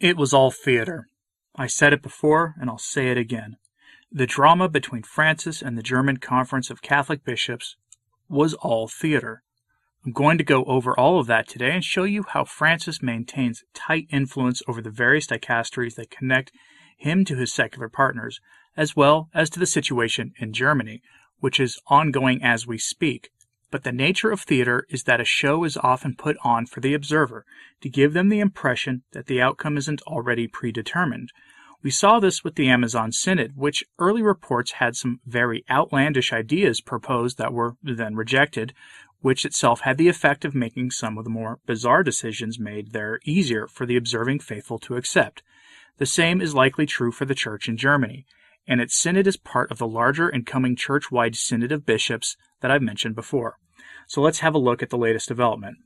It was all theater. I said it before, and I'll say it again. The drama between Francis and the German Conference of Catholic Bishops was all theater. I'm going to go over all of that today and show you how Francis maintains tight influence over the various dicasteries that connect him to his secular partners, as well as to the situation in Germany, which is ongoing as we speak. But the nature of theater is that a show is often put on for the observer to give them the impression that the outcome isn't already predetermined. We saw this with the Amazon Synod, which early reports had some very outlandish ideas proposed that were then rejected, which itself had the effect of making some of the more bizarre decisions made there easier for the observing faithful to accept. The same is likely true for the Church in Germany and its synod is part of the larger and coming church wide synod of bishops that I've mentioned before. So let's have a look at the latest development.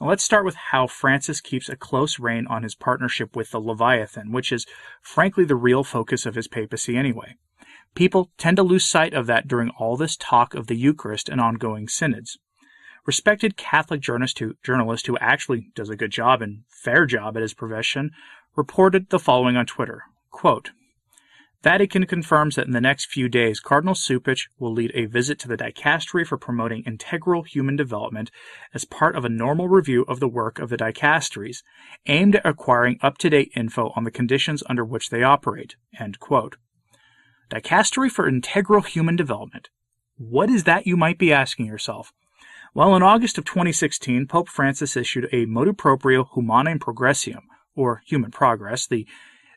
Now let's start with how Francis keeps a close rein on his partnership with the Leviathan, which is frankly the real focus of his papacy anyway. People tend to lose sight of that during all this talk of the Eucharist and ongoing synods. Respected Catholic journalist who, journalist who actually does a good job and fair job at his profession reported the following on Twitter. Quote, Vatican confirms that in the next few days, Cardinal Cupich will lead a visit to the Dicastery for promoting integral human development as part of a normal review of the work of the dicasteries, aimed at acquiring up-to-date info on the conditions under which they operate. Dicastery for Integral Human Development. What is that, you might be asking yourself? Well, in August of 2016, Pope Francis issued a Motu Proprio Humanae Progressium, or Human Progress, the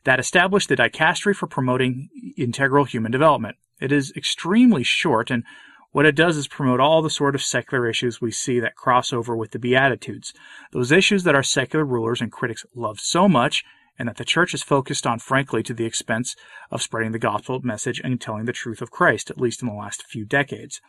that established the dicastery for promoting integral human development. It is extremely short, and what it does is promote all the sort of secular issues we see that cross over with the Beatitudes. Those issues that our secular rulers and critics love so much and that the church is focused on, frankly, to the expense of spreading the gospel message and telling the truth of Christ, at least in the last few decades.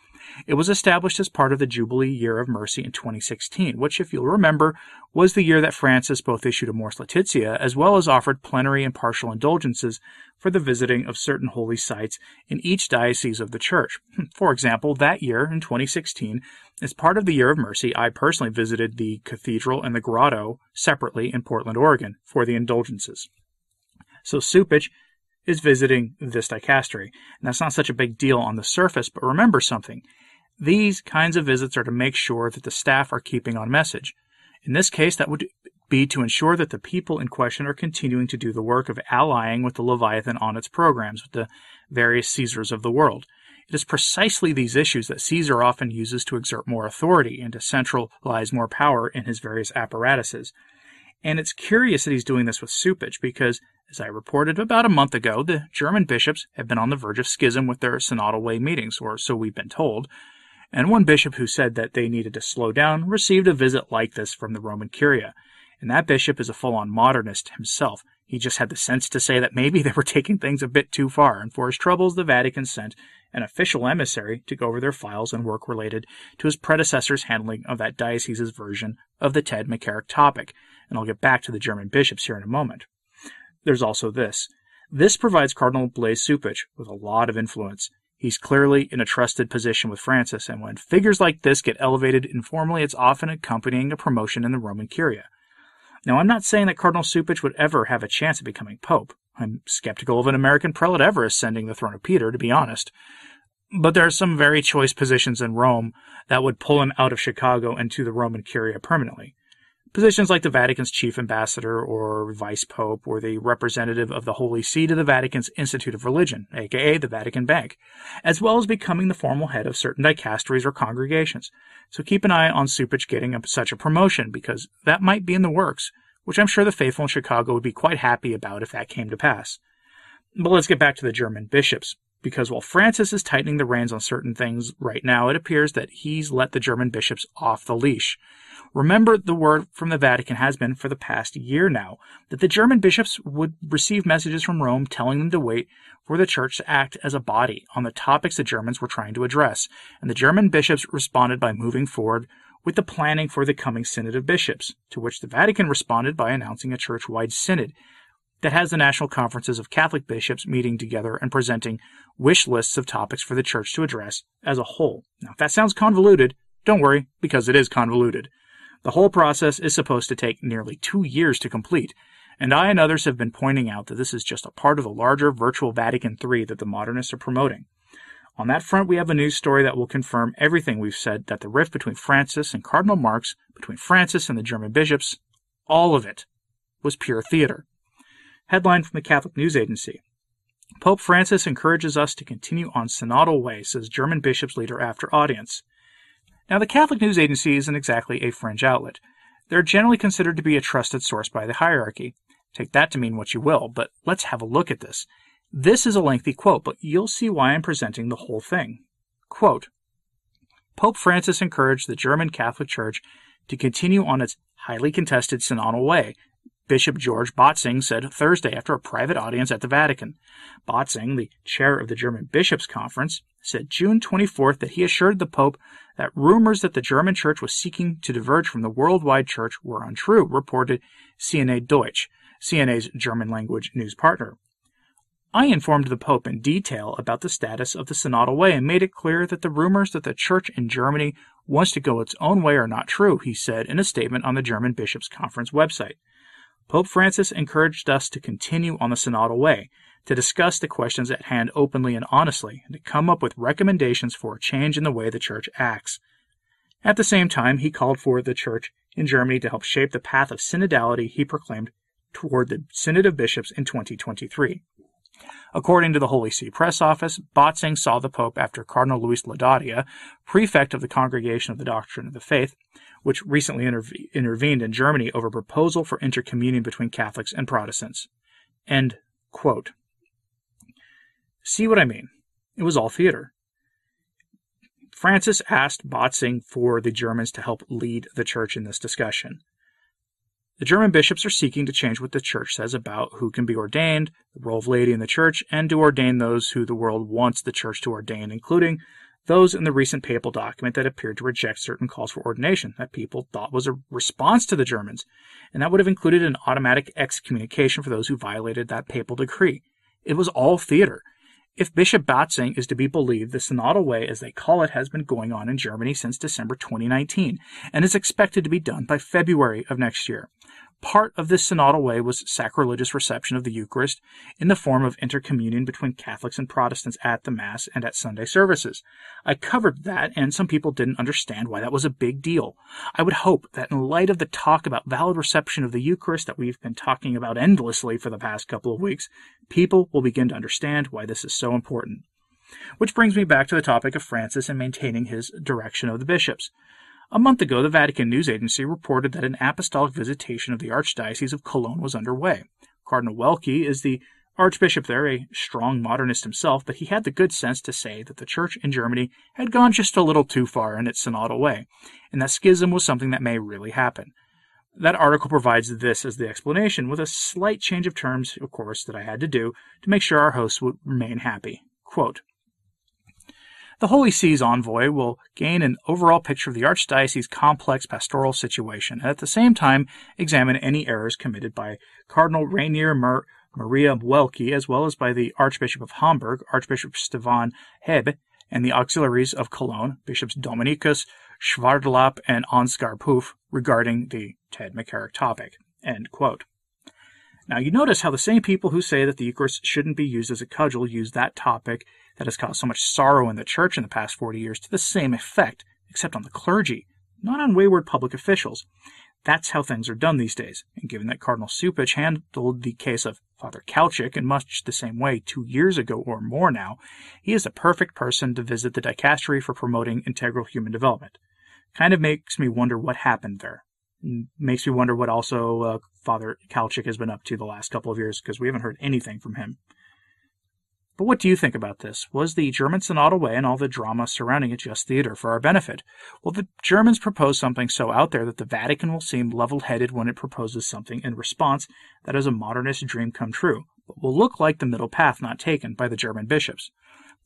It was established as part of the Jubilee Year of Mercy in 2016, which, if you'll remember, was the year that Francis both issued Amoris Laetitia as well as offered plenary and partial indulgences for the visiting of certain holy sites in each diocese of the church. For example, that year, in 2016, as part of the Year of Mercy, I personally visited the cathedral and the grotto separately in Portland, Oregon for the indulgences. So Cupich is visiting this dicastery. And that's not such a big deal on the surface, but remember something. These kinds of visits are to make sure that the staff are keeping on message. In this case, that would be to ensure that the people in question are continuing to do the work of allying with the Leviathan on its programs with the various Caesars of the world. It is precisely these issues that Caesar often uses to exert more authority and to centralize more power in his various apparatuses. And it's curious that he's doing this with Cupich because, as I reported about a month ago, the German bishops have been on the verge of schism with their synodal way meetings, or so we've been told. And one bishop who said that they needed to slow down received a visit like this from the Roman Curia. And that bishop is a full on modernist himself. He just had the sense to say that maybe they were taking things a bit too far, and for his troubles, the Vatican sent an official emissary to go over their files and work related to his predecessor's handling of that diocese's version of the Ted McCarrick topic, and I'll get back to the German bishops here in a moment. There's also this. This provides Cardinal Blase Cupich with a lot of influence. He's clearly in a trusted position with Francis, and when figures like this get elevated informally, it's often accompanying a promotion in the Roman Curia. Now, I'm not saying that Cardinal Cupich would ever have a chance of becoming Pope. I'm skeptical of an American prelate ever ascending the throne of Peter, to be honest. But there are some very choice positions in Rome that would pull him out of Chicago and to the Roman Curia permanently. Positions like the Vatican's chief ambassador or vice pope or the representative of the Holy See to the Vatican's Institute of Religion, aka the Vatican Bank, as well as becoming the formal head of certain dicasteries or congregations. So keep an eye on Cupich getting such a promotion because that might be in the works which I'm sure the faithful in Chicago would be quite happy about if that came to pass. But let's get back to the German bishops, because while Francis is tightening the reins on certain things right now, it appears that he's let the German bishops off the leash. Remember, the word from the Vatican has been for the past year now that the German bishops would receive messages from Rome telling them to wait for the church to act as a body on the topics the Germans were trying to address, and the German bishops responded by moving forward with the planning for the coming Synod of Bishops, to which the Vatican responded by announcing a church wide synod that has the national conferences of Catholic bishops meeting together and presenting wish lists of topics for the church to address as a whole. Now, if that sounds convoluted, don't worry, because it is convoluted. The whole process is supposed to take nearly two years to complete, and I and others have been pointing out that this is just a part of the larger virtual Vatican III that the modernists are promoting. On that front, we have a news story that will confirm everything we've said that the rift between Francis and Cardinal Marx, between Francis and the German bishops, all of it was pure theater. Headline from the Catholic News Agency Pope Francis encourages us to continue on synodal way, says German bishops leader after audience. Now, the Catholic News Agency isn't exactly a fringe outlet. They're generally considered to be a trusted source by the hierarchy. Take that to mean what you will, but let's have a look at this. This is a lengthy quote, but you'll see why I'm presenting the whole thing. Quote Pope Francis encouraged the German Catholic Church to continue on its highly contested synodal way, Bishop George Bätzing said Thursday after a private audience at the Vatican. Bätzing, the chair of the German Bishops' Conference, said June 24th that he assured the Pope that rumors that the German Church was seeking to diverge from the worldwide Church were untrue, reported CNA Deutsch, CNA's German language news partner. I informed the Pope in detail about the status of the synodal way and made it clear that the rumors that the Church in Germany wants to go its own way are not true, he said in a statement on the German Bishops' Conference website. Pope Francis encouraged us to continue on the synodal way, to discuss the questions at hand openly and honestly, and to come up with recommendations for a change in the way the Church acts. At the same time, he called for the Church in Germany to help shape the path of synodality he proclaimed toward the Synod of Bishops in 2023. According to the Holy See Press Office, Bätzing saw the Pope after Cardinal Luis Ladaria, prefect of the Congregation of the Doctrine of the Faith, which recently interve- intervened in Germany over a proposal for intercommunion between Catholics and Protestants. End quote. See what I mean? It was all theater. Francis asked Bätzing for the Germans to help lead the church in this discussion. The German bishops are seeking to change what the church says about who can be ordained, the role of laity in the church, and to ordain those who the world wants the church to ordain, including those in the recent papal document that appeared to reject certain calls for ordination that people thought was a response to the Germans, and that would have included an automatic excommunication for those who violated that papal decree. It was all theater. If Bishop Bätzing is to be believed, the synodal way, as they call it, has been going on in Germany since December 2019 and is expected to be done by February of next year. Part of this synodal way was sacrilegious reception of the Eucharist in the form of intercommunion between Catholics and Protestants at the Mass and at Sunday services. I covered that, and some people didn't understand why that was a big deal. I would hope that in light of the talk about valid reception of the Eucharist that we've been talking about endlessly for the past couple of weeks, people will begin to understand why this is so important. Which brings me back to the topic of Francis and maintaining his direction of the bishops. A month ago, the Vatican News Agency reported that an apostolic visitation of the Archdiocese of Cologne was underway. Cardinal Woelki is the Archbishop there, a strong modernist himself, but he had the good sense to say that the Church in Germany had gone just a little too far in its synodal way, and that schism was something that may really happen. That article provides this as the explanation, with a slight change of terms, of course, that I had to do to make sure our hosts would remain happy. Quote, the Holy See's envoy will gain an overall picture of the Archdiocese's complex pastoral situation and at the same time examine any errors committed by Cardinal Rainer Mar- Maria Woelki as well as by the Archbishop of Hamburg, Archbishop Stefan Hebe, and the auxiliaries of Cologne, Bishops Dominikus Schwaderlapp and Ansgar Puff, regarding the Ted McCarrick topic. End quote. Now, you notice how the same people who say that the Eucharist shouldn't be used as a cudgel use that topic that has caused so much sorrow in the church in the past 40 years to the same effect, except on the clergy, not on wayward public officials. That's how things are done these days, and given that Cardinal Cupich handled the case of Father Kalchik in much the same way two years ago or more now, he is the perfect person to visit the dicastery for promoting integral human development. Kind of makes me wonder what happened there. Makes me wonder what also uh, Father Kalchik has been up to the last couple of years because we haven't heard anything from him. But what do you think about this? Was the German Synodal Way and all the drama surrounding it just theater for our benefit? Well, the Germans propose something so out there that the Vatican will seem level headed when it proposes something in response that is a modernist dream come true, but will look like the middle path not taken by the German bishops?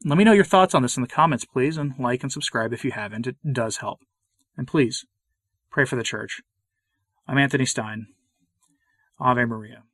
Let me know your thoughts on this in the comments, please, and like and subscribe if you haven't. It does help. And please, pray for the church. I'm Anthony Stein. Ave Maria.